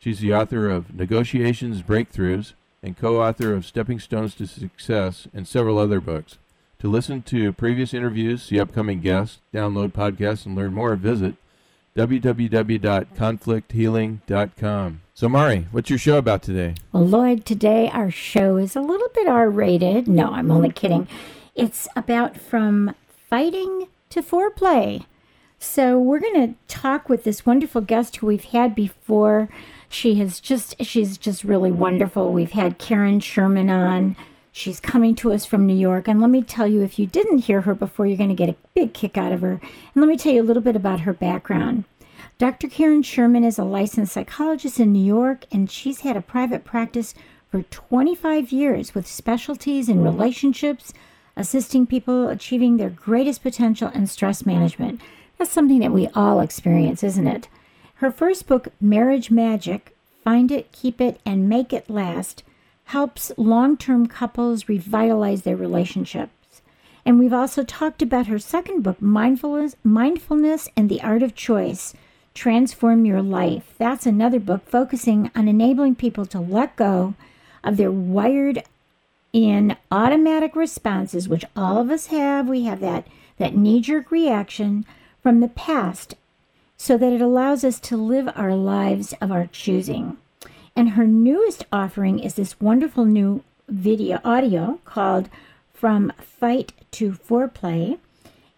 She's the author of Negotiations Breakthroughs and co author of Stepping Stones to Success and several other books. To listen to previous interviews, see upcoming guests, download podcasts, and learn more, visit www.conflicthealing.com. So, Mari, what's your show about today? Well, Lloyd, today our show is a little bit R rated. No, I'm only kidding. It's about from fighting to foreplay. So, we're going to talk with this wonderful guest who we've had before. She has just, she's just really wonderful. We've had Karen Sherman on. She's coming to us from New York. And let me tell you, if you didn't hear her before, you're going to get a big kick out of her. And let me tell you a little bit about her background. Dr. Karen Sherman is a licensed psychologist in New York, and she's had a private practice for 25 years with specialties in relationships, assisting people achieving their greatest potential and stress management. That's something that we all experience, isn't it? Her first book, Marriage Magic Find It, Keep It, and Make It Last, helps long term couples revitalize their relationships. And we've also talked about her second book, Mindfulness, Mindfulness and the Art of Choice Transform Your Life. That's another book focusing on enabling people to let go of their wired in automatic responses, which all of us have. We have that, that knee jerk reaction from the past so that it allows us to live our lives of our choosing. And her newest offering is this wonderful new video audio called From Fight to Foreplay.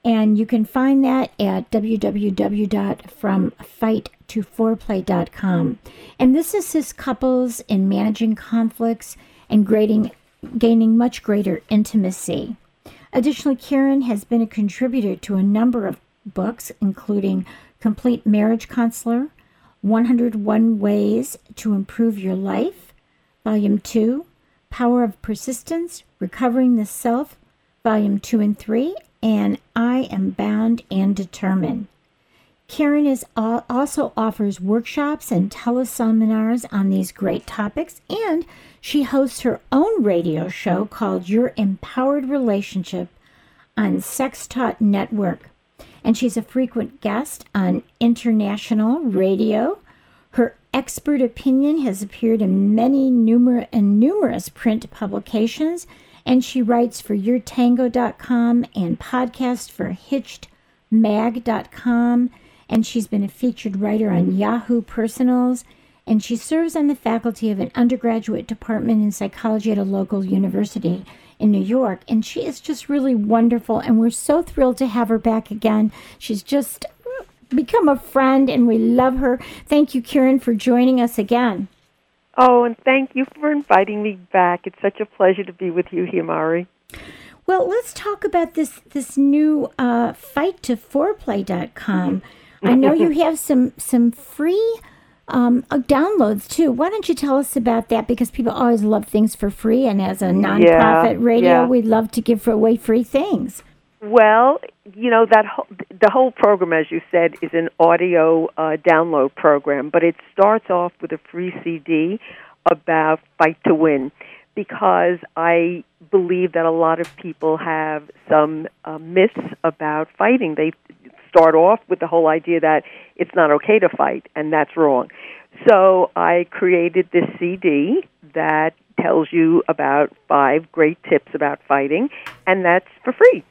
And you can find that at www.fromfight2foreplay.com. And this assists couples in managing conflicts and grading, gaining much greater intimacy. Additionally, Karen has been a contributor to a number of books, including Complete Marriage Counselor, 101 Ways to Improve Your Life, Volume 2, Power of Persistence, Recovering the Self, Volume 2 and 3, and I Am Bound and Determined. Karen is also offers workshops and teleseminars on these great topics, and she hosts her own radio show called Your Empowered Relationship on Sex Talk Network and she's a frequent guest on international radio. Her expert opinion has appeared in many numer- and numerous print publications, and she writes for YourTango.com and podcast for HitchedMag.com, and she's been a featured writer on Yahoo Personals, and she serves on the faculty of an undergraduate department in psychology at a local university in New York. And she is just really wonderful. And we're so thrilled to have her back again. She's just become a friend and we love her. Thank you, Karen, for joining us again. Oh, and thank you for inviting me back. It's such a pleasure to be with you, Hi Mari. Well, let's talk about this this new uh, fight to foreplay.com. I know you have some some free um, uh, downloads too. Why don't you tell us about that? Because people always love things for free, and as a nonprofit yeah, radio, yeah. we love to give away free things. Well, you know that ho- the whole program, as you said, is an audio uh, download program, but it starts off with a free CD about Fight to Win, because I believe that a lot of people have some uh, myths about fighting. They start off with the whole idea that it's not okay to fight, and that's wrong. So I created this CD that tells you about five great tips about fighting, and that's for free.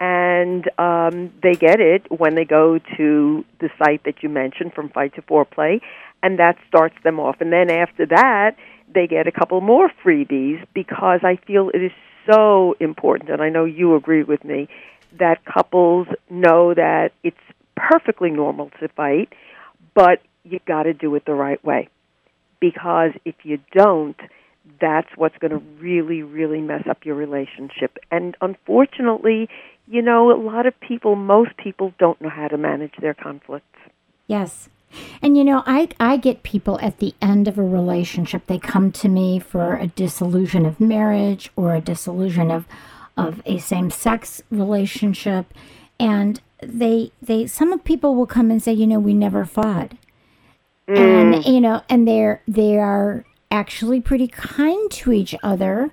and um, they get it when they go to the site that you mentioned from Fight to Foreplay, and that starts them off. And then after that, they get a couple more freebies because I feel it is so important, and I know you agree with me, that couples know that it's perfectly normal to fight, but you got to do it the right way. Because if you don't, that's what's going to really, really mess up your relationship. And unfortunately, you know, a lot of people, most people don't know how to manage their conflicts. Yes. And you know, I, I get people at the end of a relationship, they come to me for a dissolution of marriage or a dissolution of, of a same sex relationship. And they, they, some people will come and say, you know, we never fought. Mm. And, you know, and they're, they are actually pretty kind to each other,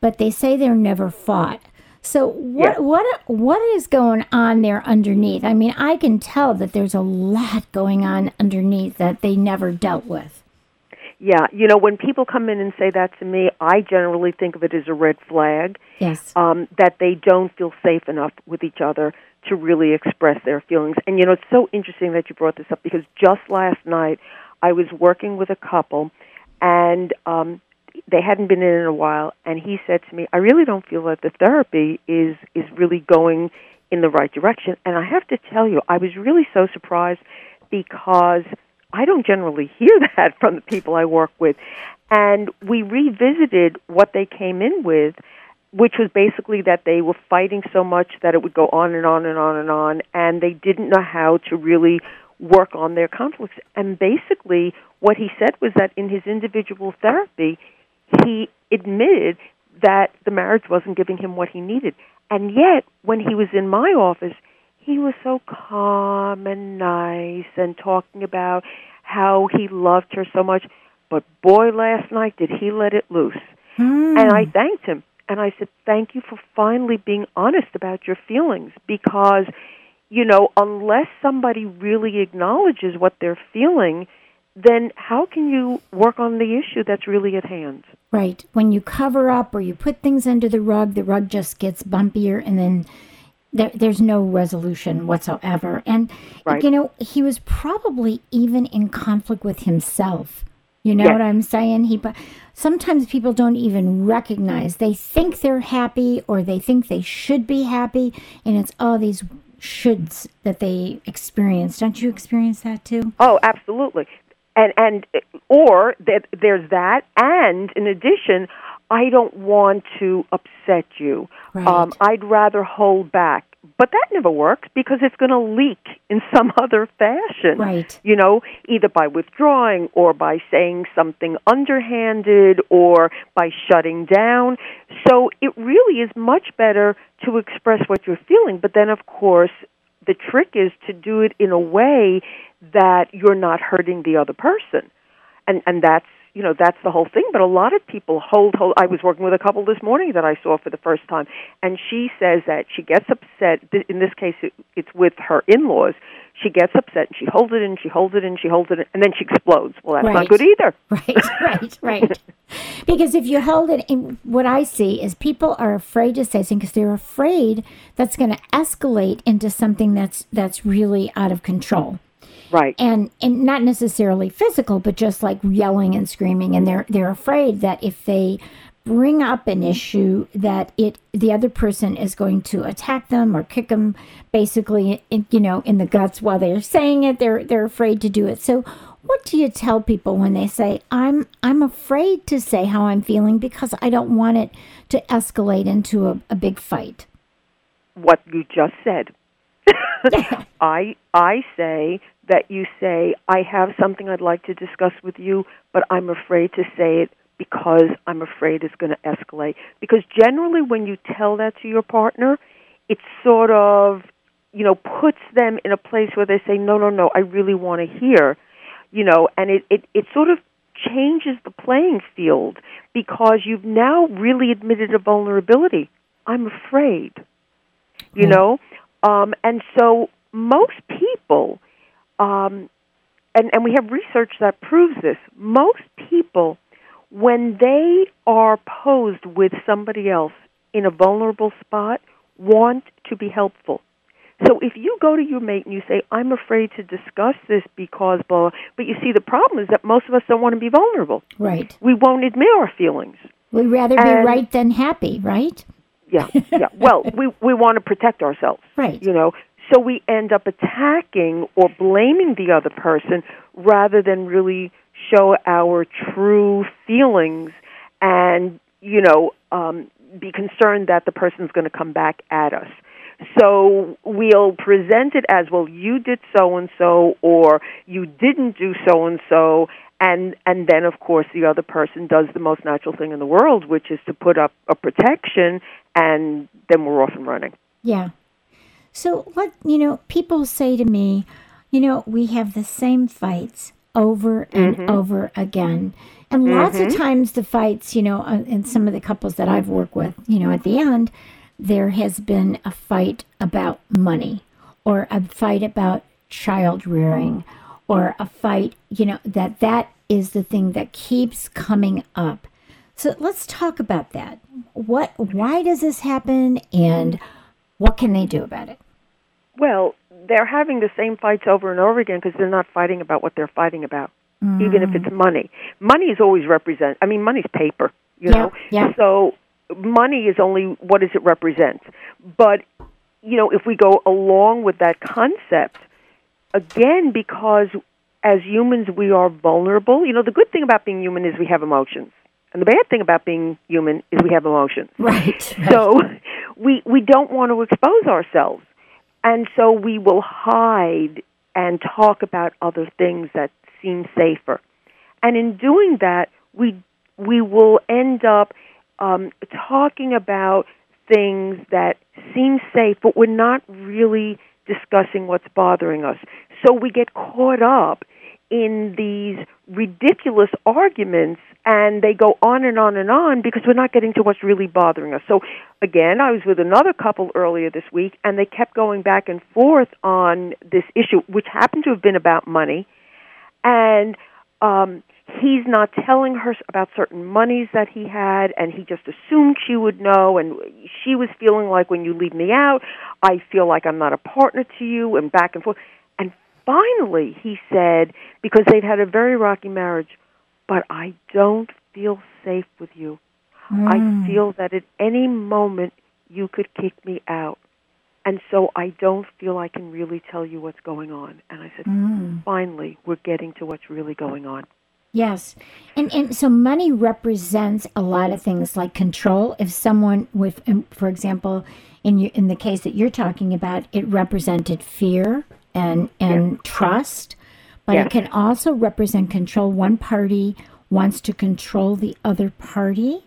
but they say they're never fought. So what Yeah. what what is going on there underneath? I mean, I can tell that there's a lot going on underneath that they never dealt with. Yeah, you know, when people come in and say that to me, I generally think of it as a red flag Yes. um, that they don't feel safe enough with each other to really express their feelings. And you know, it's so interesting that you brought this up because just last night I was working with a couple, and um, they hadn't been in in a while, and he said to me, "I really don't feel that the therapy is is really going in the right direction." And I have to tell you, I was really so surprised because I don't generally hear that from the people I work with. And we revisited what they came in with, which was basically that they were fighting so much that it would go on and on and on and on, and they didn't know how to really work on their conflicts. And basically, what he said was that in his individual therapy, he admitted that the marriage wasn't giving him what he needed. And yet, when he was in my office, he was so calm and nice and talking about how he loved her so much. But boy, last night did he let it loose. Hmm. And I thanked him. And I said, Thank you for finally being honest about your feelings because, you know, unless somebody really acknowledges what they're feeling, then how can you work on the issue that's really at hand? Right. When you cover up or you put things under the rug, the rug just gets bumpier and then there, there's no resolution whatsoever. And, Right. you know, he was probably even in conflict with himself. You know Yes. what I'm saying? He, sometimes people don't even recognize. They think they're happy or they think they should be happy, and it's all these shoulds that they experience. Don't you experience that too? Oh, absolutely. And and or that there's that and in addition, I don't want to upset you. Right. Um I'd rather hold back. But that never works because it's going to leak in some other fashion. Right. You know, either by withdrawing or by saying something underhanded or by shutting down. So it really is much better to express what you're feeling, but then of course the trick is to do it in a way that you're not hurting the other person. And and that's you know that's the whole thing. But a lot of people hold hold I was working with a couple this morning that I saw for the first time and she says that she gets upset in this case it, it's with her in-laws. She gets upset and she holds it in she holds it in she holds it in and then she explodes. Well that's Right. not good either. Right, right, right. because if you hold it, in, what I see is people are afraid to say something because they're afraid that's going to escalate into something that's that's really out of control, right. And and not necessarily physical, but just like yelling and screaming, and they're they're afraid that if they bring up an issue that it the other person is going to attack them or kick them basically in, you know in the guts while they're saying it. They're they're afraid to do it. So what do you tell people when they say i'm i'm afraid to say how i'm feeling because i don't want it to escalate into a, a big fight what you just said. I I say that you say I have something I'd like to discuss with you, but I'm afraid to say it because I'm afraid it's going to escalate. Because generally when you tell that to your partner, it sort of you know puts them in a place where they say no no no I really want to hear, you know, and it it it sort of changes the playing field because you've now really admitted a vulnerability. I'm afraid you Mm. know um and so most people um and and we have research that proves this most people when they are posed with somebody else in a vulnerable spot want to be helpful. So if you go to your mate and you say, I'm afraid to discuss this because blah, but you see, the problem is that most of us don't want to be vulnerable. Right. We won't admit our feelings. We'd rather be right than happy, right? Yeah, yeah. Well, we, we want to protect ourselves. Right. You know, so we end up attacking or blaming the other person rather than really show our true feelings and, you know, um, be concerned that the person's going to come back at us. So we'll present it as, well, you did so and so, or you didn't do so and so, and and then of course the other person does the most natural thing in the world, which is to put up a protection, and then we're off and running. Yeah. So what you know, people say to me, you know, we have the same fights over and Mm-hmm. over again. And lots of times the fights, you know, uh, in some of the couples that I've worked with, you know, at the end, there has been a fight about money or a fight about child rearing or a fight, you know, that that is the thing that keeps coming up. So let's talk about that. What why does this happen and what can they do about it? Well, they're having the same fights over and over again because they're not fighting about what they're fighting about, even if it's mm. money. Money is always represent. I mean, money's paper, you Yeah, know. yeah. So money is only what does it represent. But you know, if we go along with that concept, again, because as humans we are vulnerable. You know, the good thing about being human is we have emotions, and the bad thing about being human is we have emotions. Right. So we we don't want to expose ourselves. And so we will hide and talk about other things that seem safer. And in doing that, we we will end up um, talking about things that seem safe, but we're not really discussing what's bothering us. So we get caught up in these ridiculous arguments and they go on and on and on because we're not getting to what's really bothering us. So again, I was with another couple earlier this week and they kept going back and forth on this issue which happened to have been about money and um he's not telling her about certain monies that he had and he just assumed she would know and she was feeling like when you leave me out i feel like i'm not a partner to you and back and forth and finally he said because they'd had a very rocky marriage but i don't feel safe with you. I feel that at any moment you could kick me out. And so i don't feel i can really tell you what's going on. And i said finally we're getting to what's really going on. Yes. And and so money represents a lot of things like control. If someone with um, for example, in you, in the case that you're talking about, it represented fear and and trust, but Yes. it can also represent control. One party wants to control the other party.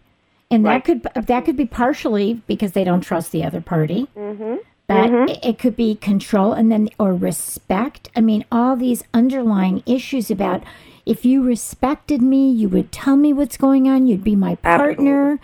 And Right. that could that could be partially because they don't trust the other party. Mm-hmm. But it- it could be control and then or respect. I mean, all these underlying issues about if you respected me, you would tell me what's going on. You'd be my partner.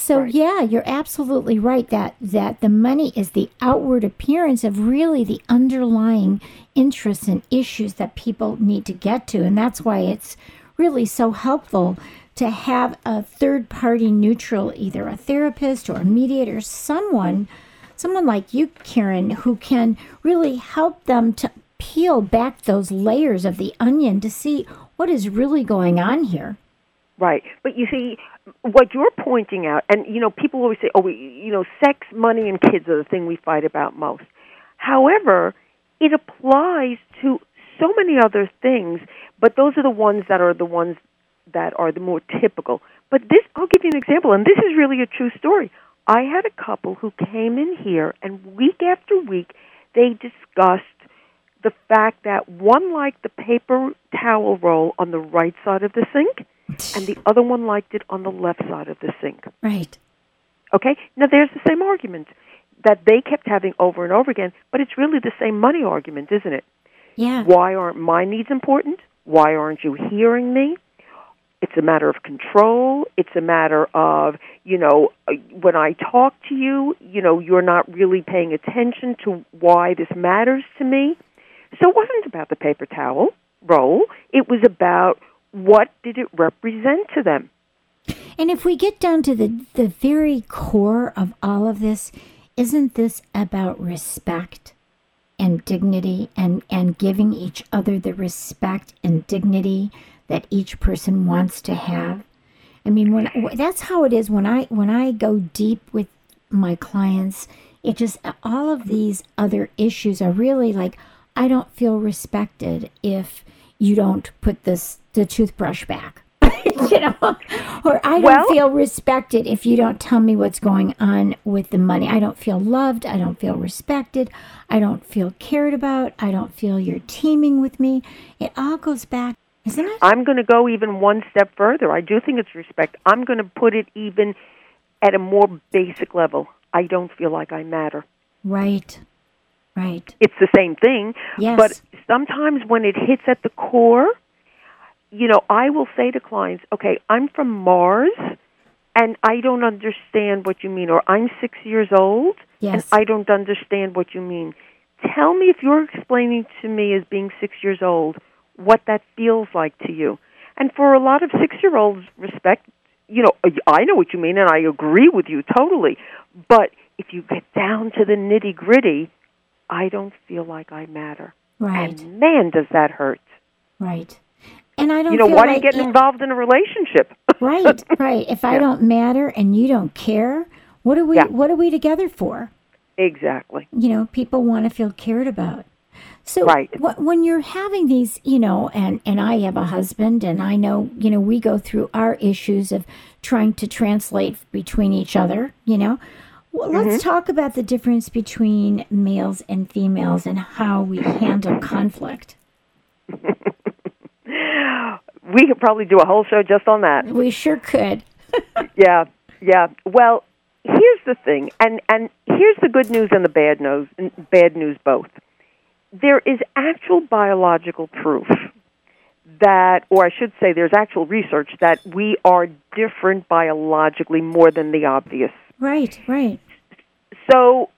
So yeah, you're absolutely right that that the money is the outward appearance of really the underlying interests and issues that people need to get to, and that's why it's really so helpful to have a third party neutral, either a therapist or a mediator, someone, someone like you, Karen, who can really help them to peel back those layers of the onion to see what is really going on here. Right. But you see, what you're pointing out, and you know, people always say, "Oh, we, you know, sex, money, and kids are the thing we fight about most." However, it applies to so many other things, but those are the ones that are the ones that are the more typical. But this, I'll give you an example, and this is really a true story. I had a couple who came in here, and week after week, they discussed the fact that one liked the paper towel roll on the right side of the sink, and the other one liked it on the left side of the sink. Right. Okay? Now, there's the same argument that they kept having over and over again, but it's really the same money argument, isn't it? Yeah. Why aren't my needs important? Why aren't you hearing me? It's a matter of control. It's a matter of, you know, uh, when I talk to you, you know, you're not really paying attention to why this matters to me. So it wasn't about the paper towel roll. It was about what did it represent to them. And if we get down to the, the very core of all of this, isn't this about respect and dignity and, and giving each other the respect and dignity that each person wants to have? I mean, when that's how it is when I when I go deep with my clients, it just all of these other issues are really like I don't feel respected if you don't put this the toothbrush back. you know, or I don't Well- feel respected if you don't tell me what's going on with the money. I don't feel loved. I don't feel respected. I don't feel cared about. I don't feel you're teaming with me. It all goes back, isn't it? I'm going to go even one step further. I do think it's respect. I'm going to put it even at a more basic level. I don't feel like I matter. Right. Right. It's the same thing, Yes. but sometimes when it hits at the core, you know, I will say to clients, "Okay, I'm from Mars and I don't understand what you mean or I'm 6 years old Yes. and I don't understand what you mean. Tell me if you're explaining to me as being 6 years old what that feels like to you." And for a lot of 6-year-olds respect, you know, I know what you mean and I agree with you totally. But if you get down to the nitty-gritty, I don't feel like I matter. right. And man, does that hurt. Right. And I don't You know, feel why are you like getting it- involved in a relationship? right, right. If I Yeah. don't matter and you don't care, what are we Yeah. what are we together for? exactly. You know, people want to feel cared about. So Right. wh- when you're having these, you know, and and I have a husband and I know, you know, we go through our issues of trying to translate between each other, you know. Well, let's Mm-hmm. talk about the difference between males and females and how we handle conflict. We could probably do a whole show just on that. We sure could. Yeah, yeah. Well, here's the thing, and and here's the good news and the bad news, bad news both. There is actual biological proof that, or I should say, there's actual research that we are different biologically more than the obvious. Right, right. So,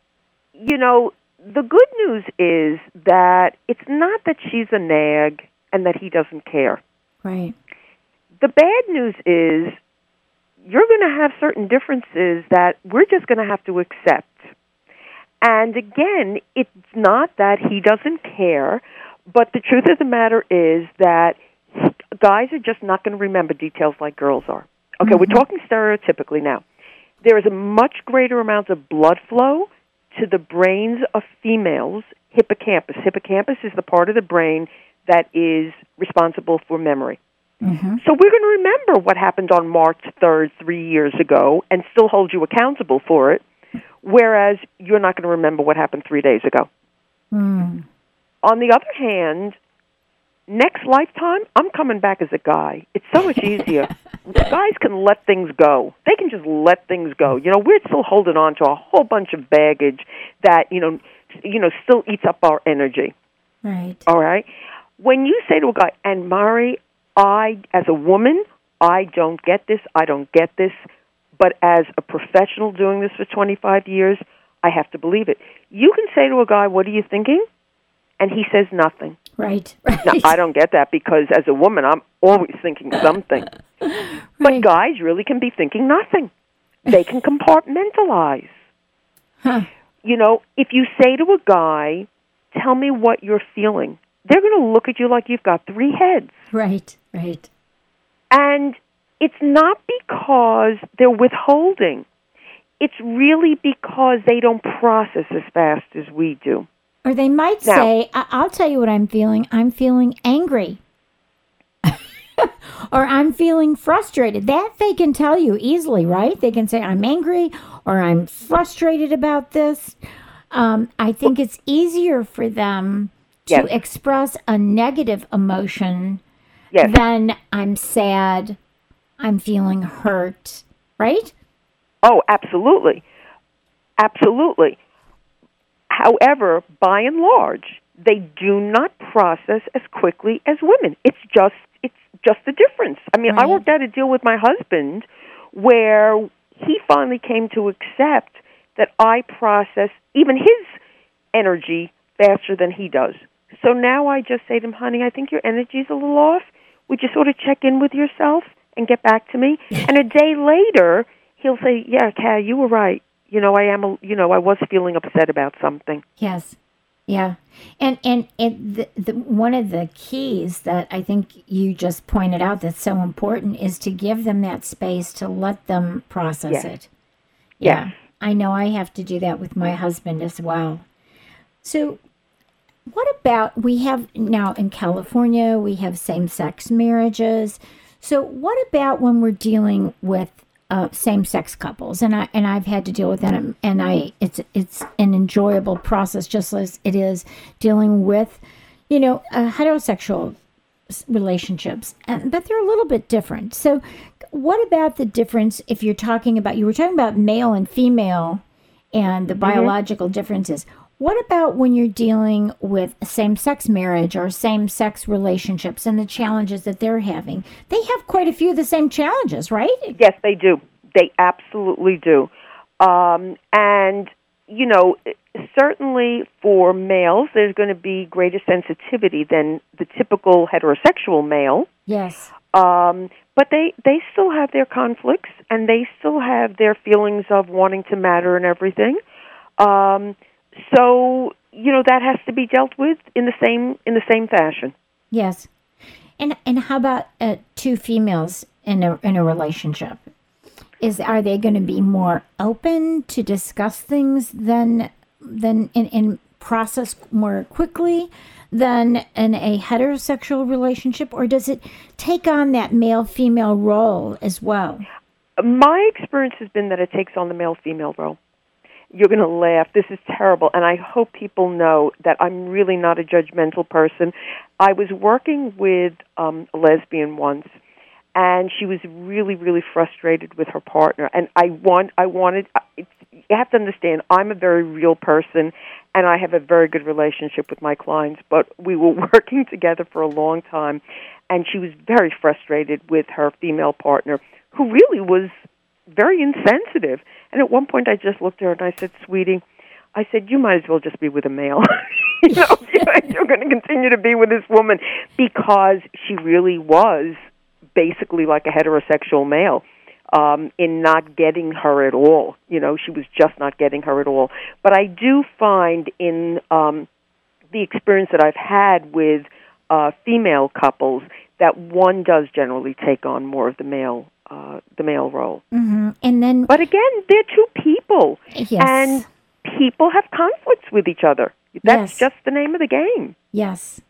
you know, the good news is that it's not that she's a nag and that he doesn't care. Right. The bad news is you're going to have certain differences that we're just going to have to accept. And again, it's not that he doesn't care, but the truth of the matter is that guys are just not going to remember details like girls are. Okay, we're mm-hmm. talking stereotypically now. There is a much greater amount of blood flow to the brains of females hippocampus. Hippocampus is the part of the brain that is responsible for memory. hmm So we're going to remember what happened on March 3rd, three years ago, and still hold you accountable for it, whereas you're not going to remember what happened three days ago. Mm. On the other hand, next lifetime, I'm coming back as a guy. It's so much easier. Guys can let things go. They can just let things go. You know, we're still holding on to a whole bunch of baggage that, you know, you know, still eats up our energy. Right. All right. When you say to a guy, and Mari, I, as a woman, I don't get this, I don't get this, but as a professional doing this for 25 years, I have to believe it. You can say to a guy, What are you thinking? And he says nothing. Right. Now, I don't get that because as a woman, I'm always thinking something. But guys really can be thinking nothing. They can compartmentalize. Huh. You know, if you say to a guy, Tell me what you're feeling, they're going to look at you like you've got three heads. Right. Right. And it's not because they're withholding, it's really because they don't process as fast as we do. Or they might Now- say, I- I'll tell you what I'm feeling. I'm feeling angry. or I'm feeling frustrated. That they can tell you easily, right? They can say, I'm angry or I'm frustrated about this. Um, I think it's easier for them to Yes. express a negative emotion Yes. than I'm sad, I'm feeling hurt, right? Oh, absolutely. Absolutely. However, by and large, they do not process as quickly as women. It's just it's just the difference. I mean, I mm-hmm. worked out a deal with my husband where he finally came to accept that I process even his energy faster than he does. So now I just say to him, honey, I think your energy's a little off. Would you sort of check in with yourself and get back to me? and a day later, he'll say, yeah, Kat, you were right. You know, I am, a, you know, I was feeling upset about something. Yes. Yeah. And and and the, the one of the keys that I think you just pointed out that's so important is to give them that space to let them process Yes. it. Yeah. Yes. I know I have to do that with my husband as well. So what about we have now in California we have same-sex marriages. So what about when we're dealing with uh, same-sex couples and I and I've had to deal with that and, I it's it's an enjoyable process just as it is dealing with you know uh, heterosexual relationships and, but they're a little bit different. So what about the difference if you're talking about you were talking about male and female and the biological differences. What about when you're dealing with same sex marriage or same sex relationships and the challenges that they're having? They have quite a few of the same challenges, right? Yes, they do. They absolutely do. Um, and, you know, certainly for males, there's going to be greater sensitivity than the typical heterosexual male. Yes. Um, but they, they still have their conflicts and they still have their feelings of wanting to matter and everything. Um, so, you know, that has to be dealt with in the same in the same fashion. Yes. And and how about uh, two females in a in a relationship? Is are they going to be more open to discuss things than than in, in process more quickly than in a heterosexual relationship, or does it take on that male female role as well? My experience has been that it takes on the male female role. You're going to laugh. This is terrible. And I hope people know that I'm really not a judgmental person. I was working with um, a lesbian once, and she was really, really frustrated with her partner. And I want, I wanted, it's, you have to understand, I'm a very real person, and I have a very good relationship with my clients. But we were working together for a long time, and she was very frustrated with her female partner, who really was very insensitive. And at one point, I just looked at her and I said, "Sweetie," I said, "You might as well just be with a male. you know, you're going to continue to be with this woman because she really was basically like a heterosexual male." Um, in not getting her at all, you know, she was just not getting her at all. But I do find in um, the experience that I've had with uh, female couples that one does generally take on more of the male uh, the male role. hmm And then But again, they're two people, yes, and people have conflicts with each other. That's Yes. just the name of the game. yes,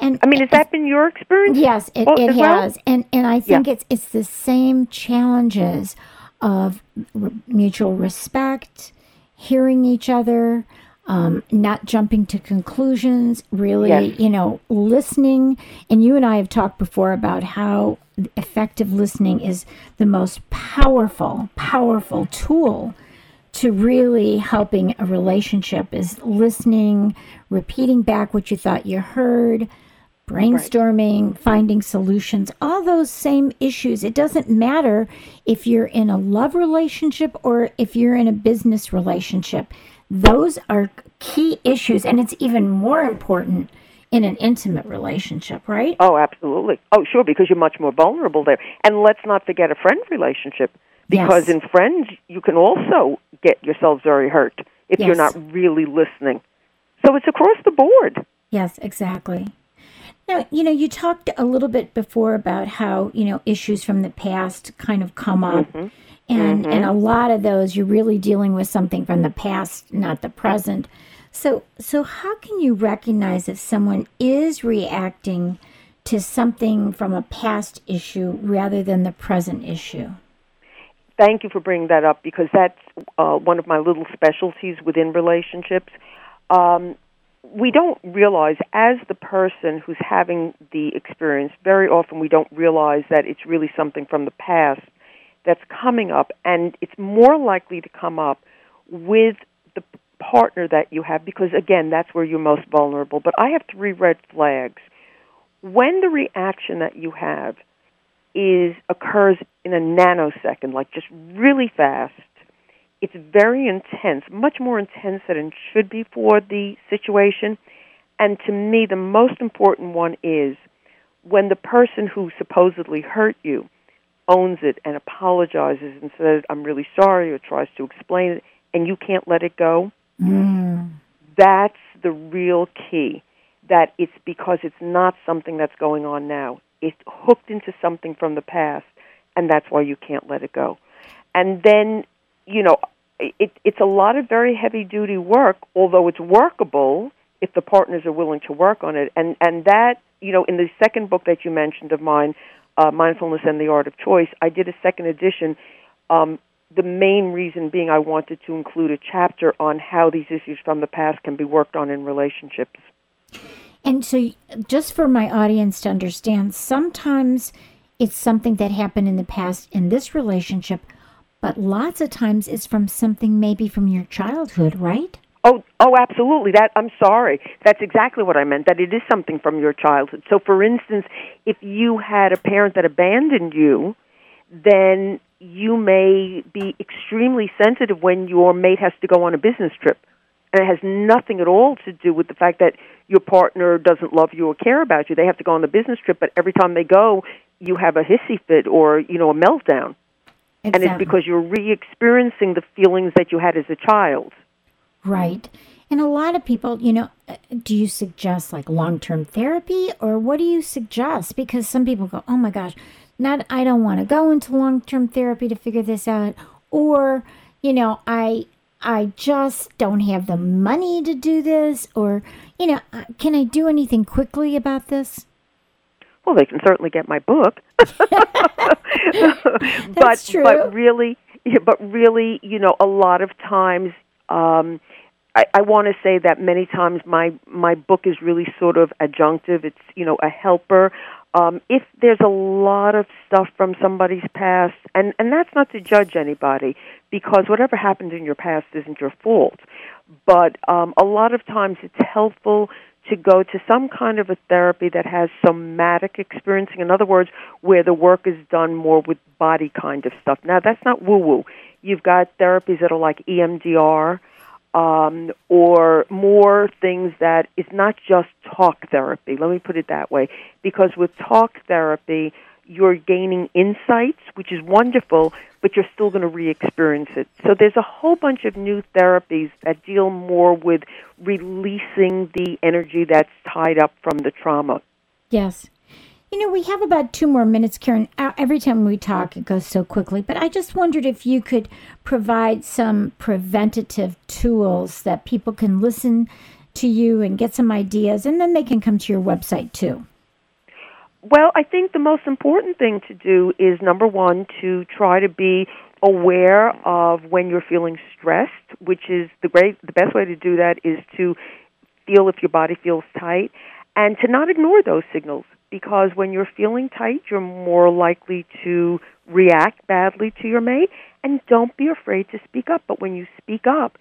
and I mean, has that been your experience? Yes, it, it well? has, and and I think it's it's the same challenges of r- mutual respect, hearing each other, um, not jumping to conclusions, really, Yes. you know, listening. And you and I have talked before about how effective listening is the most powerful, powerful tool to really helping a relationship is listening, repeating back what you thought you heard, brainstorming, finding solutions, all those same issues. It doesn't matter if you're in a love relationship or if you're in a business relationship. Those are key issues, and it's even more important in an intimate relationship, right? Oh, absolutely. Oh, sure, because you're much more vulnerable there. And let's not forget a friend relationship, because Yes. in friends you can also get yourselves very hurt if you're not really listening. So it's across the board. Yes, exactly. Now, you know, you talked a little bit before about how, you know, issues from the past kind of come up. Mm-hmm. And and a lot of those you're really dealing with something from the past, not the present. So so how can you recognize if someone is reacting to something from a past issue rather than the present issue? Thank you for bringing that up because that's uh, one of my little specialties within relationships. Um, we don't realize, as the person who's having the experience, very often we don't realize that it's really something from the past that's coming up, and it's more likely to come up with the partner that you have because, again, that's where you're most vulnerable. But I have three red flags. When the reaction that you have is occurs in a nanosecond, like just really fast. It's very intense, much more intense than it should be for the situation. And to me, the most important one is when the person who supposedly hurt you owns it and apologizes and says, I'm really sorry, or tries to explain it, and you can't let it go, Mm. that's the real key. That it's because it's not something that's going on now. It's hooked into something from the past, and that's why you can't let it go. And then, you know, it, it's a lot of very heavy duty work, although it's workable if the partners are willing to work on it. And and that, you know, in the second book that you mentioned of mine, uh, Mindfulness and the Art of Choice, I did a second edition. Um, the main reason being I wanted to include a chapter on how these issues from the past can be worked on in relationships. And so, just for my audience to understand, sometimes it's something that happened in the past in this relationship, but lots of times it's from something maybe from your childhood, right? Oh, oh, absolutely. That I'm sorry. That's exactly what I meant. That it is something from your childhood. So, for instance, if you had a parent that abandoned you, then you may be extremely sensitive when your mate has to go on a business trip. And it has nothing at all to do with the fact that your partner doesn't love you or care about you. They have to go on the business trip, but every time they go, you have a hissy fit or, you know, a meltdown. And it's because you're re experiencing the feelings that you had as a child. Right. And a lot of people, you know, uh, do you suggest like long term therapy or what do you suggest? Because some people go, oh my gosh, not, I don't want to go into long term therapy to figure this out. Or, you know, I, I just don't have the money to do this. Or, you know, uh, can I do anything quickly about this? Well, they can certainly get my book. That's but true. but really but really, you know, a lot of times um I, I want to say that many times my my book is really sort of adjunctive. It's you know a helper. Um, if there's a lot of stuff from somebody's past, and and that's not to judge anybody, because whatever happened in your past isn't your fault. But um, a lot of times it's helpful to go to some kind of a therapy that has somatic experiencing. In other words, where the work is done more with body kind of stuff. Now, that's not woo woo. You've got therapies that are like EMDR um, or more things that is not just talk therapy. Let me put it that way. Because with talk therapy, you're gaining insights, which is wonderful, but you're still going to re experience it. So there's a whole bunch of new therapies that deal more with releasing the energy that's tied up from the trauma. Yes. You know, we have about two more minutes, Karen. Uh, Every time we talk, it goes so quickly. But I just wondered if you could provide some preventative tools that people can listen to you and get some ideas, and then they can come to your website too. Well, I think the most important thing to do is number one, to try to be aware of when you're feeling stressed, which is the great the best way to do that is to feel if your body feels tight and to not ignore those signals because when you're feeling tight, you're more likely to react badly to your mate and don't be afraid to speak up, but when you speak up,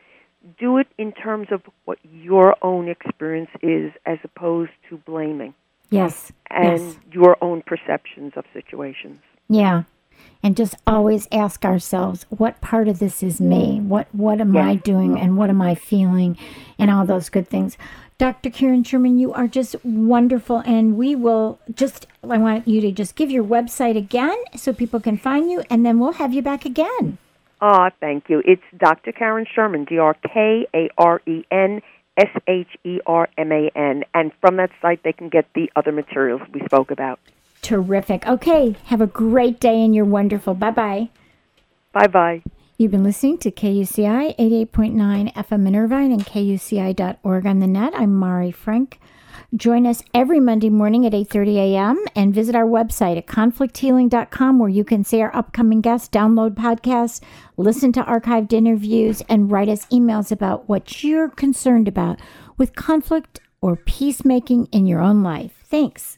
do it in terms of what your own experience is as opposed to blaming Yes. and yes. your own perceptions of situations. Yeah. And just always ask ourselves, what part of this is me? What what am I doing and what am I feeling and all those good things. Dr. Karen Sherman, you are just wonderful and we will just I want you to just give your website again so people can find you and then we'll have you back again. Ah, thank you. It's Dr. Karen Sherman, D R K A R E N S H E R M A N. And from that site, they can get the other materials we spoke about. Terrific. Okay, have a great day and you're wonderful. Bye-bye. Bye bye. You've been listening to KUCI 88.9 FM in Irvine and KUCI.org on the net. I'm Mari Frank. Join us every Monday morning at 8:30 a.m. and visit our website at conflicthealing.com where you can see our upcoming guests, download podcasts, listen to archived interviews, and write us emails about what you're concerned about with conflict or peacemaking in your own life. Thanks.